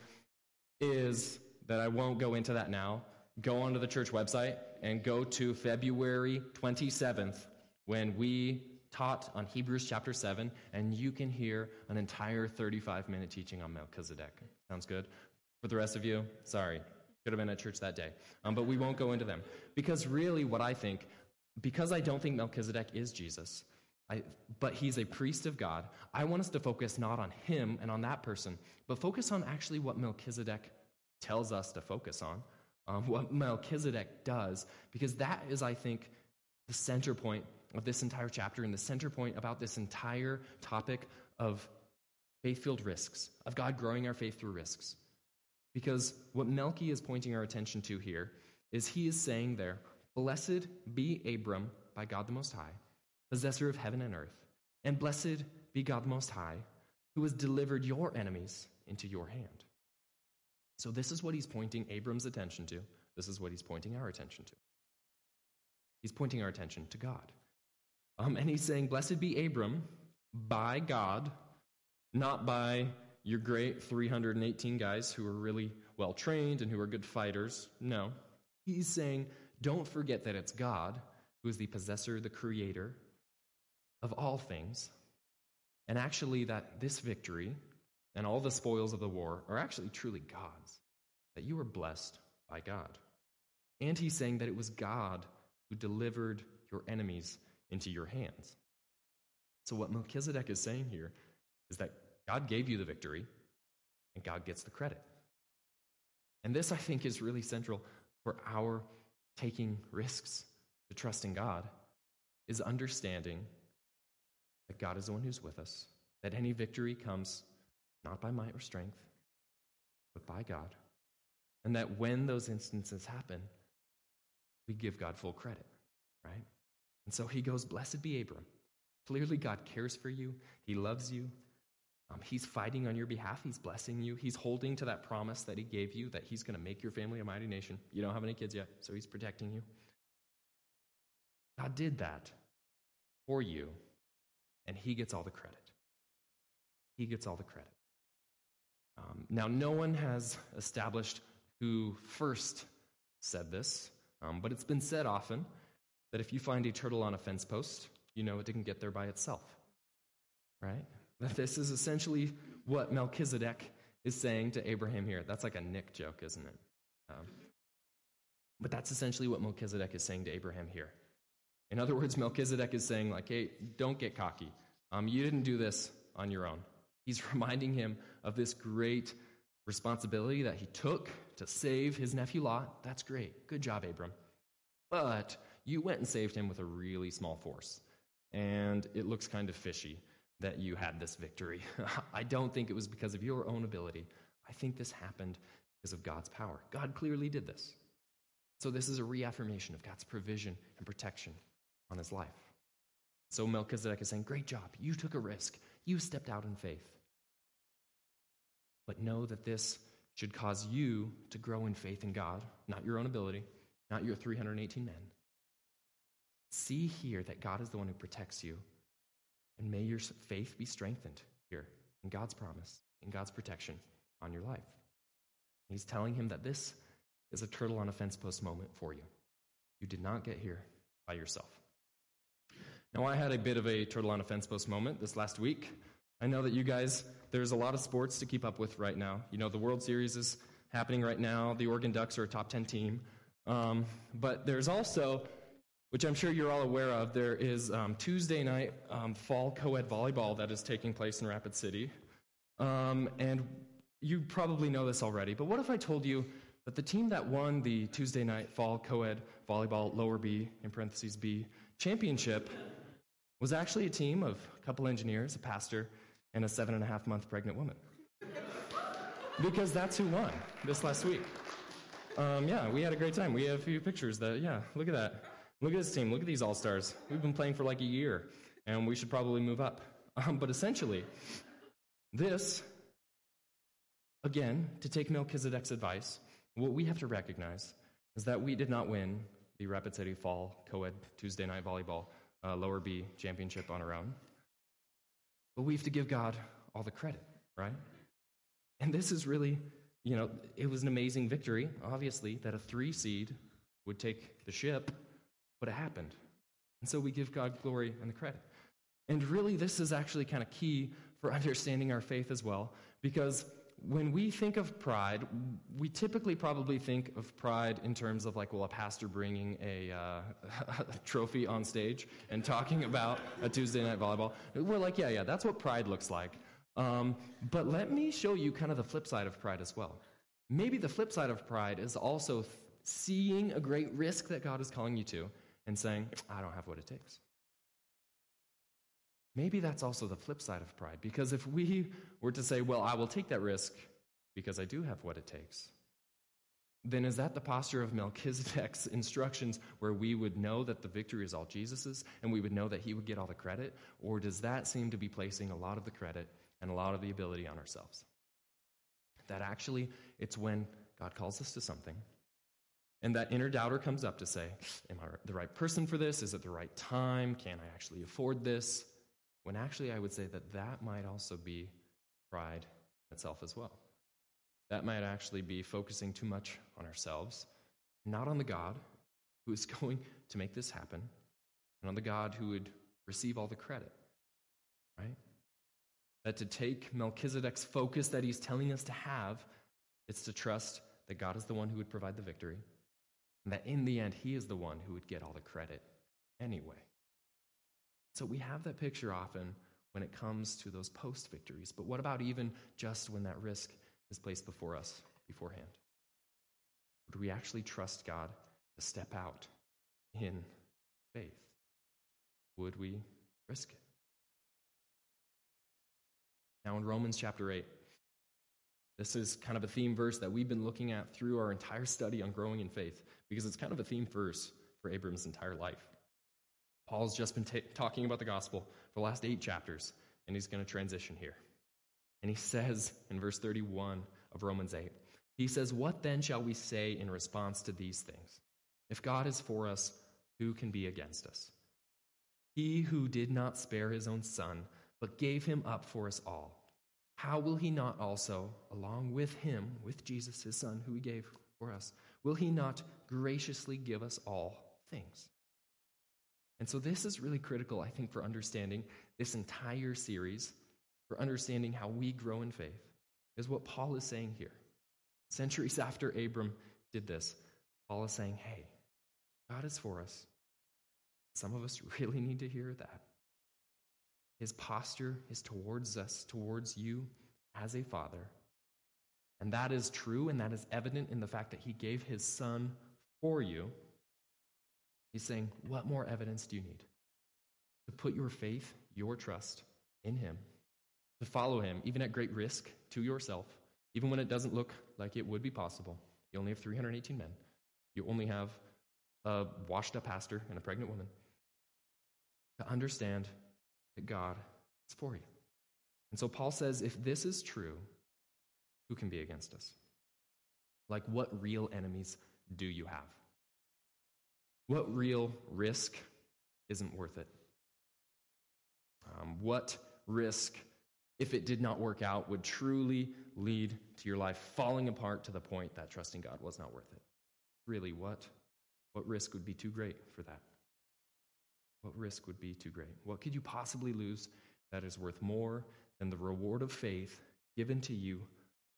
is that I won't go into that now. Go onto the church website and go to February 27th when we taught on Hebrews chapter 7, and you can hear an entire 35 minute teaching on Melchizedek. Sounds good? For the rest of you, sorry, could have been at church that day. Um, but we won't go into them. Because really, what I think, because I don't think Melchizedek is Jesus, I, but he's a priest of God. I want us to focus not on him and on that person, but focus on actually what Melchizedek tells us to focus on, um, what Melchizedek does, because that is, I think, the center point of this entire chapter and the center point about this entire topic of faith filled risks, of God growing our faith through risks. Because what Melchi is pointing our attention to here is he is saying there, Blessed be Abram by God the Most High possessor of heaven and earth. And blessed be God the Most High, who has delivered your enemies into your hand. So, this is what he's pointing Abram's attention to. This is what he's pointing our attention to. He's pointing our attention to God. Um, and he's saying, Blessed be Abram by God, not by your great 318 guys who are really well trained and who are good fighters. No. He's saying, Don't forget that it's God who is the possessor, the creator, of all things, and actually that this victory and all the spoils of the war are actually truly God's, that you are blessed by God. And he's saying that it was God who delivered your enemies into your hands. So, what Melchizedek is saying here is that God gave you the victory, and God gets the credit. And this, I think, is really central for our taking risks to trust in God, is understanding that God is the one who's with us, that any victory comes not by might or strength, but by God. And that when those instances happen, we give God full credit, right? And so he goes, Blessed be Abram. Clearly, God cares for you, He loves you. Um, he's fighting on your behalf. He's blessing you. He's holding to that promise that He gave you that He's going to make your family a mighty nation. You don't have any kids yet, so He's protecting you. God did that for you and he gets all the credit. He gets all the credit. Um, now, no one has established who first said this, um, but it's been said often that if you find a turtle on a fence post, you know it didn't get there by itself. Right? That this is essentially what Melchizedek is saying to Abraham here. That's like a Nick joke, isn't it? Um, but that's essentially what Melchizedek is saying to Abraham here. In other words, Melchizedek is saying, like, hey, don't get cocky. Um, you didn't do this on your own. He's reminding him of this great responsibility that he took to save his nephew Lot. That's great. Good job, Abram. But you went and saved him with a really small force. And it looks kind of fishy that you had this victory. I don't think it was because of your own ability. I think this happened because of God's power. God clearly did this. So, this is a reaffirmation of God's provision and protection on his life. So Melchizedek is saying, Great job. You took a risk. You stepped out in faith. But know that this should cause you to grow in faith in God, not your own ability, not your 318 men. See here that God is the one who protects you, and may your faith be strengthened here in God's promise, in God's protection on your life. He's telling him that this is a turtle on a fence post moment for you. You did not get here by yourself. Now, I had a bit of a turtle on a fence post moment this last week. I know that you guys, there's a lot of sports to keep up with right now. You know, the World Series is happening right now, the Oregon Ducks are a top 10 team. Um, but there's also, which I'm sure you're all aware of, there is um, Tuesday night um, fall co ed volleyball that is taking place in Rapid City. Um, and you probably know this already, but what if I told you that the team that won the Tuesday night fall co ed volleyball lower B, in parentheses B, championship was actually a team of a couple engineers, a pastor, and a seven and a half month pregnant woman. because that's who won this last week. Um, yeah, we had a great time. We have a few pictures that, yeah, look at that. Look at this team. Look at these all stars. We've been playing for like a year, and we should probably move up. Um, but essentially, this, again, to take Melchizedek's advice, what we have to recognize is that we did not win the Rapid City Fall Co ed Tuesday night volleyball uh, lower B championship on our own. But we have to give God all the credit, right? And this is really, you know, it was an amazing victory, obviously, that a three seed would take the ship, but it happened. And so we give God glory and the credit. And really, this is actually kind of key for understanding our faith as well, because when we think of pride, we typically probably think of pride in terms of like, well, a pastor bringing a, uh, a, trophy on stage and talking about a Tuesday night volleyball. We're like, yeah, yeah, that's what pride looks like. Um, but let me show you kind of the flip side of pride as well. Maybe the flip side of pride is also th- seeing a great risk that God is calling you to and saying, I don't have what it takes. Maybe that's also the flip side of pride, because if we were to say, Well, I will take that risk because I do have what it takes, then is that the posture of Melchizedek's instructions where we would know that the victory is all Jesus's and we would know that he would get all the credit? Or does that seem to be placing a lot of the credit and a lot of the ability on ourselves? That actually, it's when God calls us to something and that inner doubter comes up to say, Am I the right person for this? Is it the right time? Can I actually afford this? When actually, I would say that that might also be pride itself as well. That might actually be focusing too much on ourselves, not on the God who is going to make this happen, and on the God who would receive all the credit, right? That to take Melchizedek's focus that he's telling us to have, it's to trust that God is the one who would provide the victory, and that in the end, he is the one who would get all the credit anyway. So we have that picture often when it comes to those post victories. But what about even just when that risk is placed before us beforehand? Would we actually trust God to step out in faith? Would we risk it? Now, in Romans chapter 8, this is kind of a theme verse that we've been looking at through our entire study on growing in faith because it's kind of a theme verse for Abram's entire life. Paul's just been talking about the gospel for the last eight chapters, and he's going to transition here. And he says in verse 31 of Romans 8, he says, What then shall we say in response to these things? If God is for us, who can be against us? He who did not spare his own son, but gave him up for us all, how will he not also, along with him, with Jesus, his son, who he gave for us, will he not graciously give us all things? And so, this is really critical, I think, for understanding this entire series, for understanding how we grow in faith, is what Paul is saying here. Centuries after Abram did this, Paul is saying, hey, God is for us. Some of us really need to hear that. His posture is towards us, towards you as a father. And that is true, and that is evident in the fact that he gave his son for you He's saying, What more evidence do you need? To put your faith, your trust in Him, to follow Him, even at great risk to yourself, even when it doesn't look like it would be possible. You only have 318 men, you only have a washed up pastor and a pregnant woman. To understand that God is for you. And so Paul says, if this is true, who can be against us? Like, what real enemies do you have? What real risk isn't worth it? Um, what risk, if it did not work out, would truly lead to your life falling apart to the point that trusting God was not worth it? Really, what, what risk would be too great for that? What risk would be too great? What could you possibly lose that is worth more than the reward of faith given to you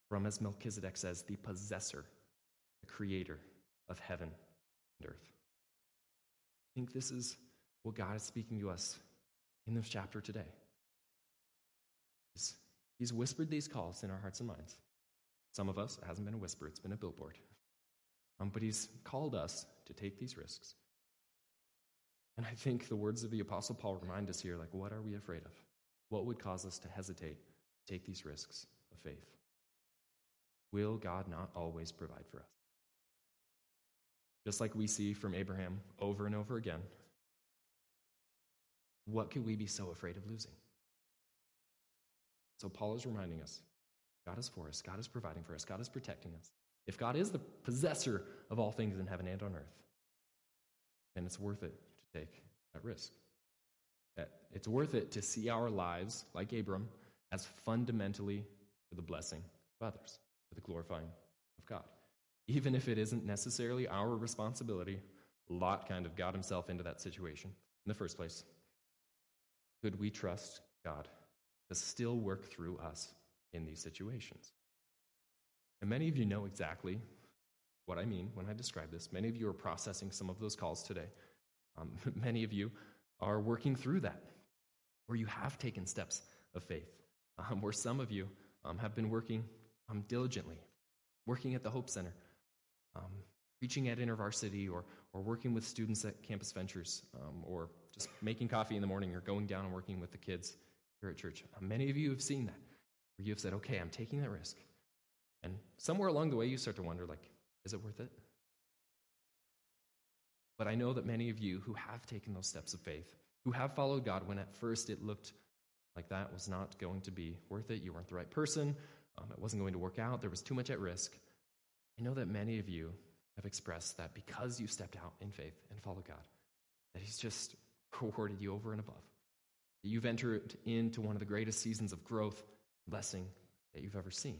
from, as Melchizedek says, the possessor, the creator of heaven and earth? I think this is what God is speaking to us in this chapter today. He's, whispered these calls in our hearts and minds. Some of us, it hasn't been a whisper, it's been a billboard. Um, but He's called us to take these risks. And I think the words of the Apostle Paul remind us here like, what are we afraid of? What would cause us to hesitate, to take these risks of faith? Will God not always provide for us? Just like we see from Abraham over and over again, what could we be so afraid of losing? So Paul is reminding us God is for us, God is providing for us, God is protecting us. If God is the possessor of all things in heaven and on earth, then it's worth it to take that risk. That it's worth it to see our lives, like Abram, as fundamentally for the blessing of others, for the glorifying of God. Even if it isn't necessarily our responsibility, Lot kind of got himself into that situation in the first place. Could we trust God to still work through us in these situations? And many of you know exactly what I mean when I describe this. Many of you are processing some of those calls today. Um, many of you are working through that, where you have taken steps of faith, um, where some of you um, have been working um, diligently, working at the Hope Center, um, preaching at InterVarsity, or, or working with students at Campus Ventures, um, or just making coffee in the morning, or going down and working with the kids here at church. Uh, many of you have seen that, where you have said, okay, I'm taking that risk. And somewhere along the way, you start to wonder, like, is it worth it? But I know that many of you who have taken those steps of faith, who have followed God when at first it looked like that was not going to be worth it, you weren't the right person, um, it wasn't going to work out, there was too much at risk. I know that many of you have expressed that because you stepped out in faith and followed God, that He's just rewarded you over and above. That you've entered into one of the greatest seasons of growth, blessing that you've ever seen.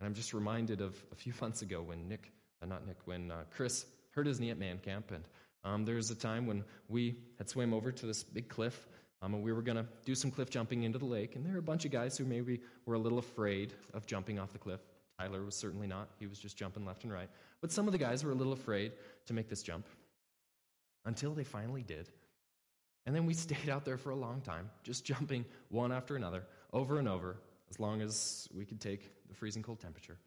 And I'm just reminded of a few months ago when Nick, uh, not Nick, when uh, Chris hurt his knee at man camp. And um, there was a time when we had swam over to this big cliff um, and we were going to do some cliff jumping into the lake. And there were a bunch of guys who maybe were a little afraid of jumping off the cliff. Tyler was certainly not. He was just jumping left and right. But some of the guys were a little afraid to make this jump until they finally did. And then we stayed out there for a long time, just jumping one after another, over and over, as long as we could take the freezing cold temperature.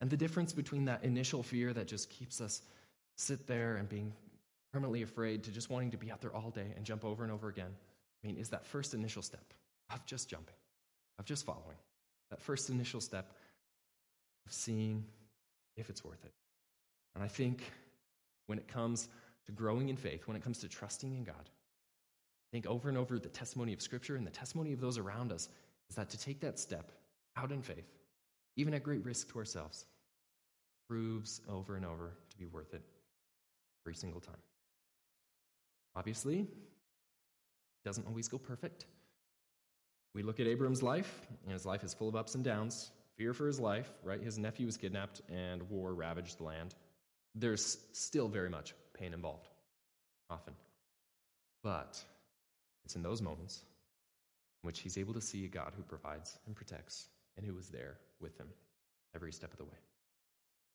And the difference between that initial fear that just keeps us sit there and being permanently afraid to just wanting to be out there all day and jump over and over again, I mean, is that first initial step of just jumping, of just following. That first initial step of seeing if it's worth it. And I think when it comes to growing in faith, when it comes to trusting in God, I think over and over the testimony of Scripture and the testimony of those around us is that to take that step out in faith, even at great risk to ourselves, proves over and over to be worth it every single time. Obviously, doesn't always go perfect. We look at Abram's life, and his life is full of ups and downs. Fear for his life, right? His nephew was kidnapped, and war ravaged the land. There's still very much pain involved, often. But it's in those moments in which he's able to see a God who provides and protects and who is there with him every step of the way.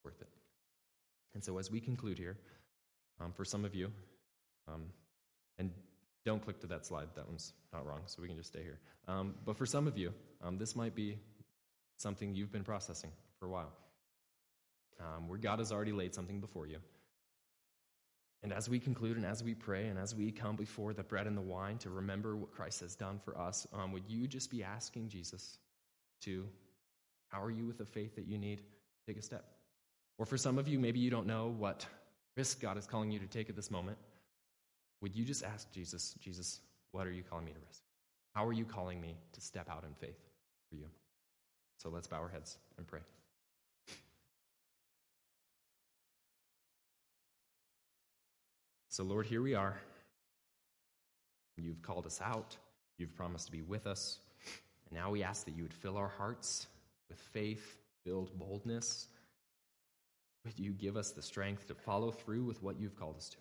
Worth it. And so, as we conclude here, um, for some of you, um, and don't click to that slide, that one's not wrong, so we can just stay here. Um, but for some of you, um, this might be something you've been processing for a while, um, where God has already laid something before you. And as we conclude and as we pray and as we come before the bread and the wine to remember what Christ has done for us, um, would you just be asking Jesus to power you with the faith that you need to take a step? Or for some of you, maybe you don't know what risk God is calling you to take at this moment. Would you just ask Jesus, Jesus, what are you calling me to risk? How are you calling me to step out in faith for you? So let's bow our heads and pray. So, Lord, here we are. You've called us out, you've promised to be with us. And now we ask that you would fill our hearts with faith, build boldness. Would you give us the strength to follow through with what you've called us to?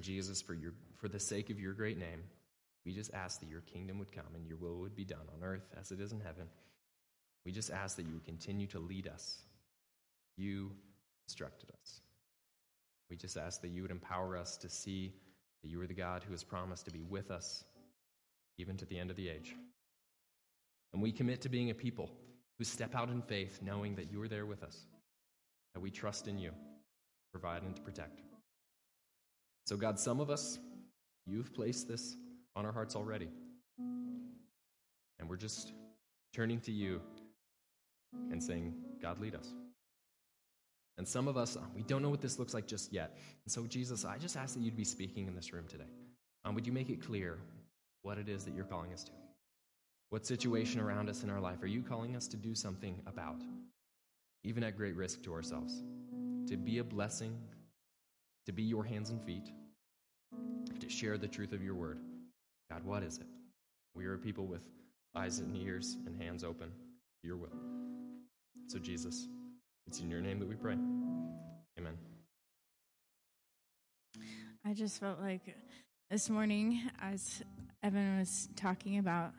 Jesus, for, your, for the sake of your great name, we just ask that your kingdom would come and your will would be done on earth as it is in heaven. We just ask that you would continue to lead us. You instructed us. We just ask that you would empower us to see that you are the God who has promised to be with us even to the end of the age. And we commit to being a people who step out in faith, knowing that you are there with us, that we trust in you, provide and to protect. So, God, some of us, you've placed this on our hearts already. And we're just turning to you and saying, God, lead us. And some of us, we don't know what this looks like just yet. And so, Jesus, I just ask that you'd be speaking in this room today. Um, would you make it clear what it is that you're calling us to? What situation around us in our life are you calling us to do something about, even at great risk to ourselves? To be a blessing, to be your hands and feet, to share the truth of your word. God, what is it? We are a people with eyes and ears and hands open to your will. So, Jesus, it's in your name that we pray. Amen. I just felt like this morning, as Evan was talking about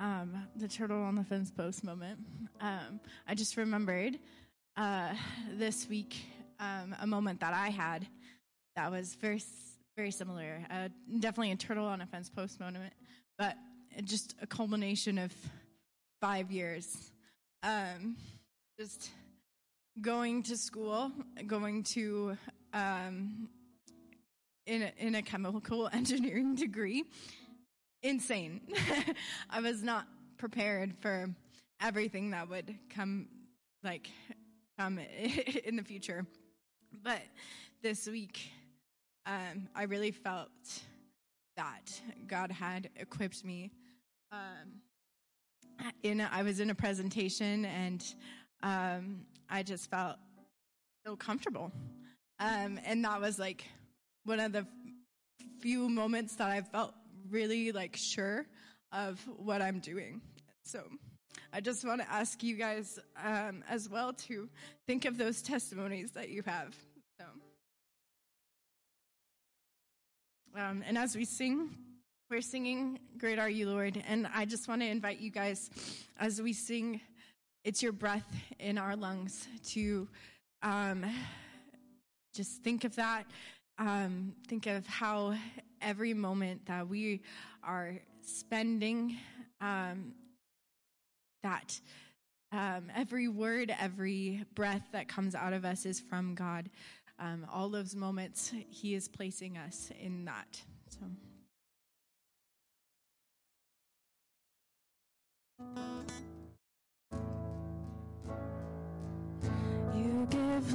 um, the turtle on the fence post moment, um, I just remembered uh, this week um, a moment that I had that was very, very similar. Uh, definitely a turtle on a fence post moment, but just a culmination of five years. Um, just going to school, going to um, in a, in a chemical engineering degree. Insane. I was not prepared for everything that would come, like, come in the future. But this week, um, I really felt that God had equipped me. Um, in a, I was in a presentation and um, I just felt so comfortable. Um, and that was like one of the few moments that I felt really like sure of what I'm doing. So I just want to ask you guys um, as well to think of those testimonies that you have. Um, and as we sing, we're singing Great Are You, Lord. And I just want to invite you guys as we sing it's your breath in our lungs to um, just think of that. Um, think of how every moment that we are spending, um, that um, every word, every breath that comes out of us is from God. Um, all those moments, He is placing us in that. So. You give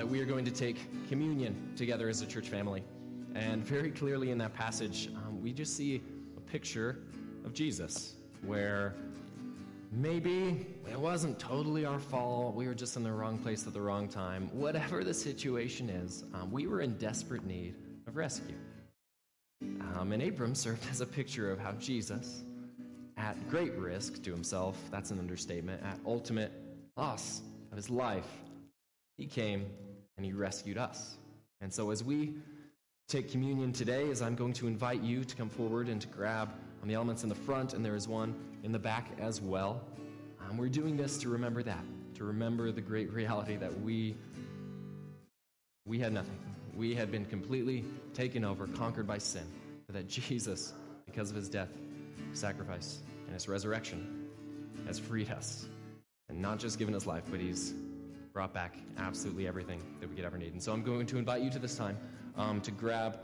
that we are going to take communion together as a church family. And very clearly in that passage, um, we just see a picture of Jesus where maybe it wasn't totally our fault. We were just in the wrong place at the wrong time. Whatever the situation is, um, we were in desperate need of rescue. Um, and Abram served as a picture of how Jesus, at great risk to himself, that's an understatement, at ultimate loss of his life, he came and he rescued us. And so as we take communion today, as I'm going to invite you to come forward and to grab on the elements in the front, and there is one in the back as well. Um, we're doing this to remember that, to remember the great reality that we we had nothing. We had been completely taken over, conquered by sin, but that Jesus, because of his death, sacrifice, and his resurrection, has freed us. And not just given us life, but he's brought back absolutely everything that we could ever need. And so I'm going to invite you to this time um, to grab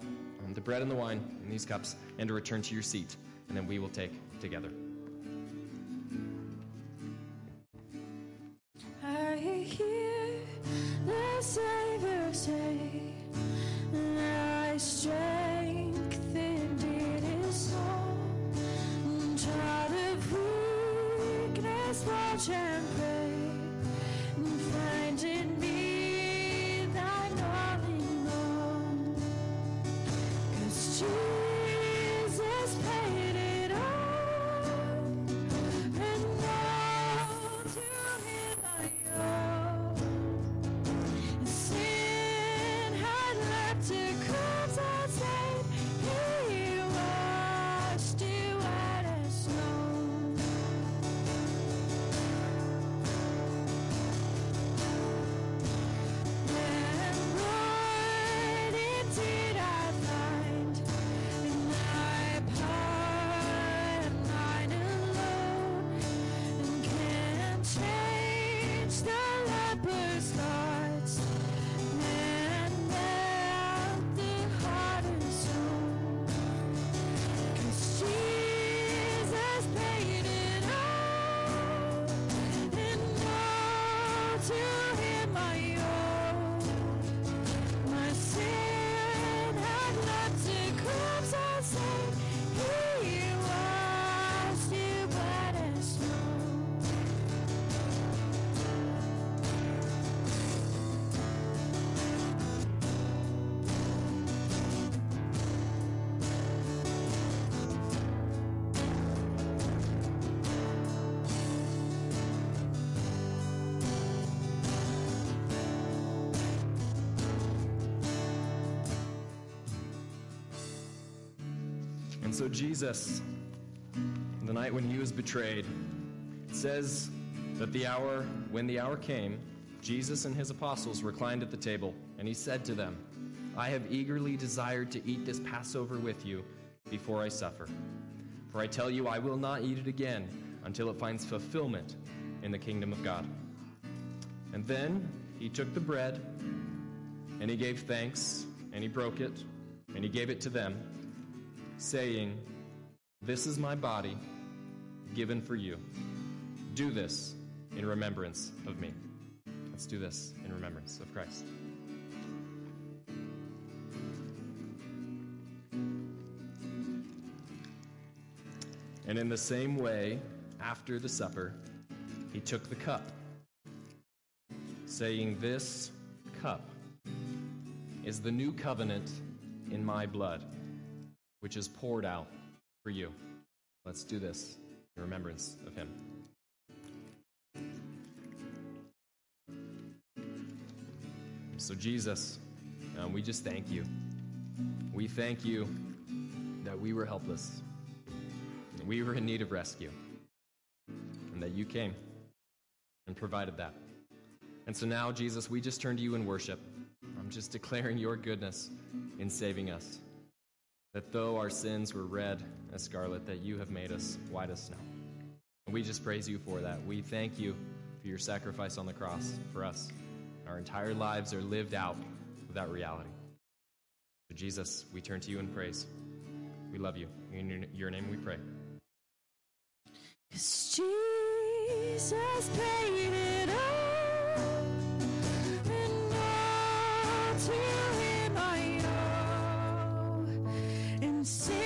um, the bread and the wine in these cups and to return to your seat, and then we will take together. And so, Jesus, the night when he was betrayed, says that the hour, when the hour came, Jesus and his apostles reclined at the table, and he said to them, I have eagerly desired to eat this Passover with you before I suffer. For I tell you, I will not eat it again until it finds fulfillment in the kingdom of God. And then he took the bread, and he gave thanks, and he broke it, and he gave it to them saying, This is my body given for you. Do this in remembrance of me. Let's do this in remembrance of Christ. And in the same way, after the supper, he took the cup, saying, This cup is the new covenant in my blood which is poured out for you. Let's do this in remembrance of him. So, Jesus, um, we just thank you. We thank you that we were helpless, we were in need of rescue, and that you came and provided that. And so now, Jesus, we just turn to you in worship. I'm just declaring your goodness in saving us that though our sins were red as scarlet, that you have made us white as snow. And we just praise you for that. We thank you for your sacrifice on the cross for us. Our entire lives are lived out with that reality. So, Jesus, we turn to you in praise. We love you. In your- your name we pray. 'Cause Jesus paid it all, see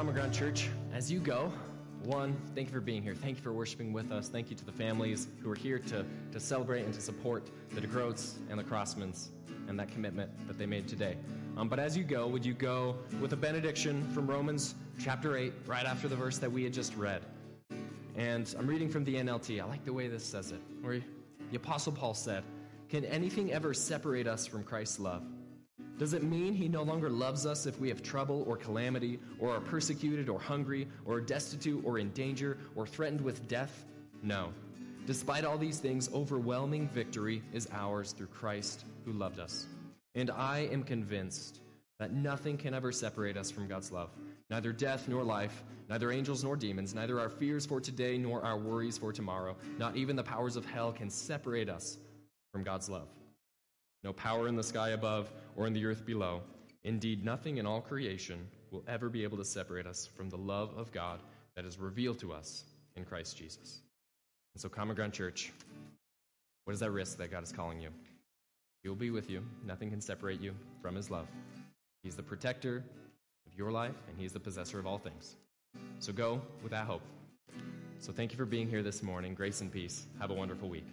So, Ground Church, as you go, one, thank you for being here. Thank you for worshiping with us. Thank you to the families who are here to, to celebrate and to support the DeGroats and the Crossmans and that commitment that they made today. Um, but as you go, would you go with a benediction from Romans chapter 8, right after the verse that we had just read? And I'm reading from the NLT. I like the way this says it, where the Apostle Paul said, Can anything ever separate us from Christ's love? Does it mean he no longer loves us if we have trouble or calamity, or are persecuted or hungry, or destitute or in danger, or threatened with death? No. Despite all these things, overwhelming victory is ours through Christ who loved us. And I am convinced that nothing can ever separate us from God's love. Neither death nor life, neither angels nor demons, neither our fears for today nor our worries for tomorrow, not even the powers of hell can separate us from God's love. No power in the sky above or in the earth below. Indeed, nothing in all creation will ever be able to separate us from the love of God that is revealed to us in Christ Jesus. And so, Common Ground Church, what is that risk that God is calling you? He will be with you. Nothing can separate you from His love. He's the protector of your life, and He's the possessor of all things. So go with that hope. So thank you for being here this morning. Grace and peace. Have a wonderful week.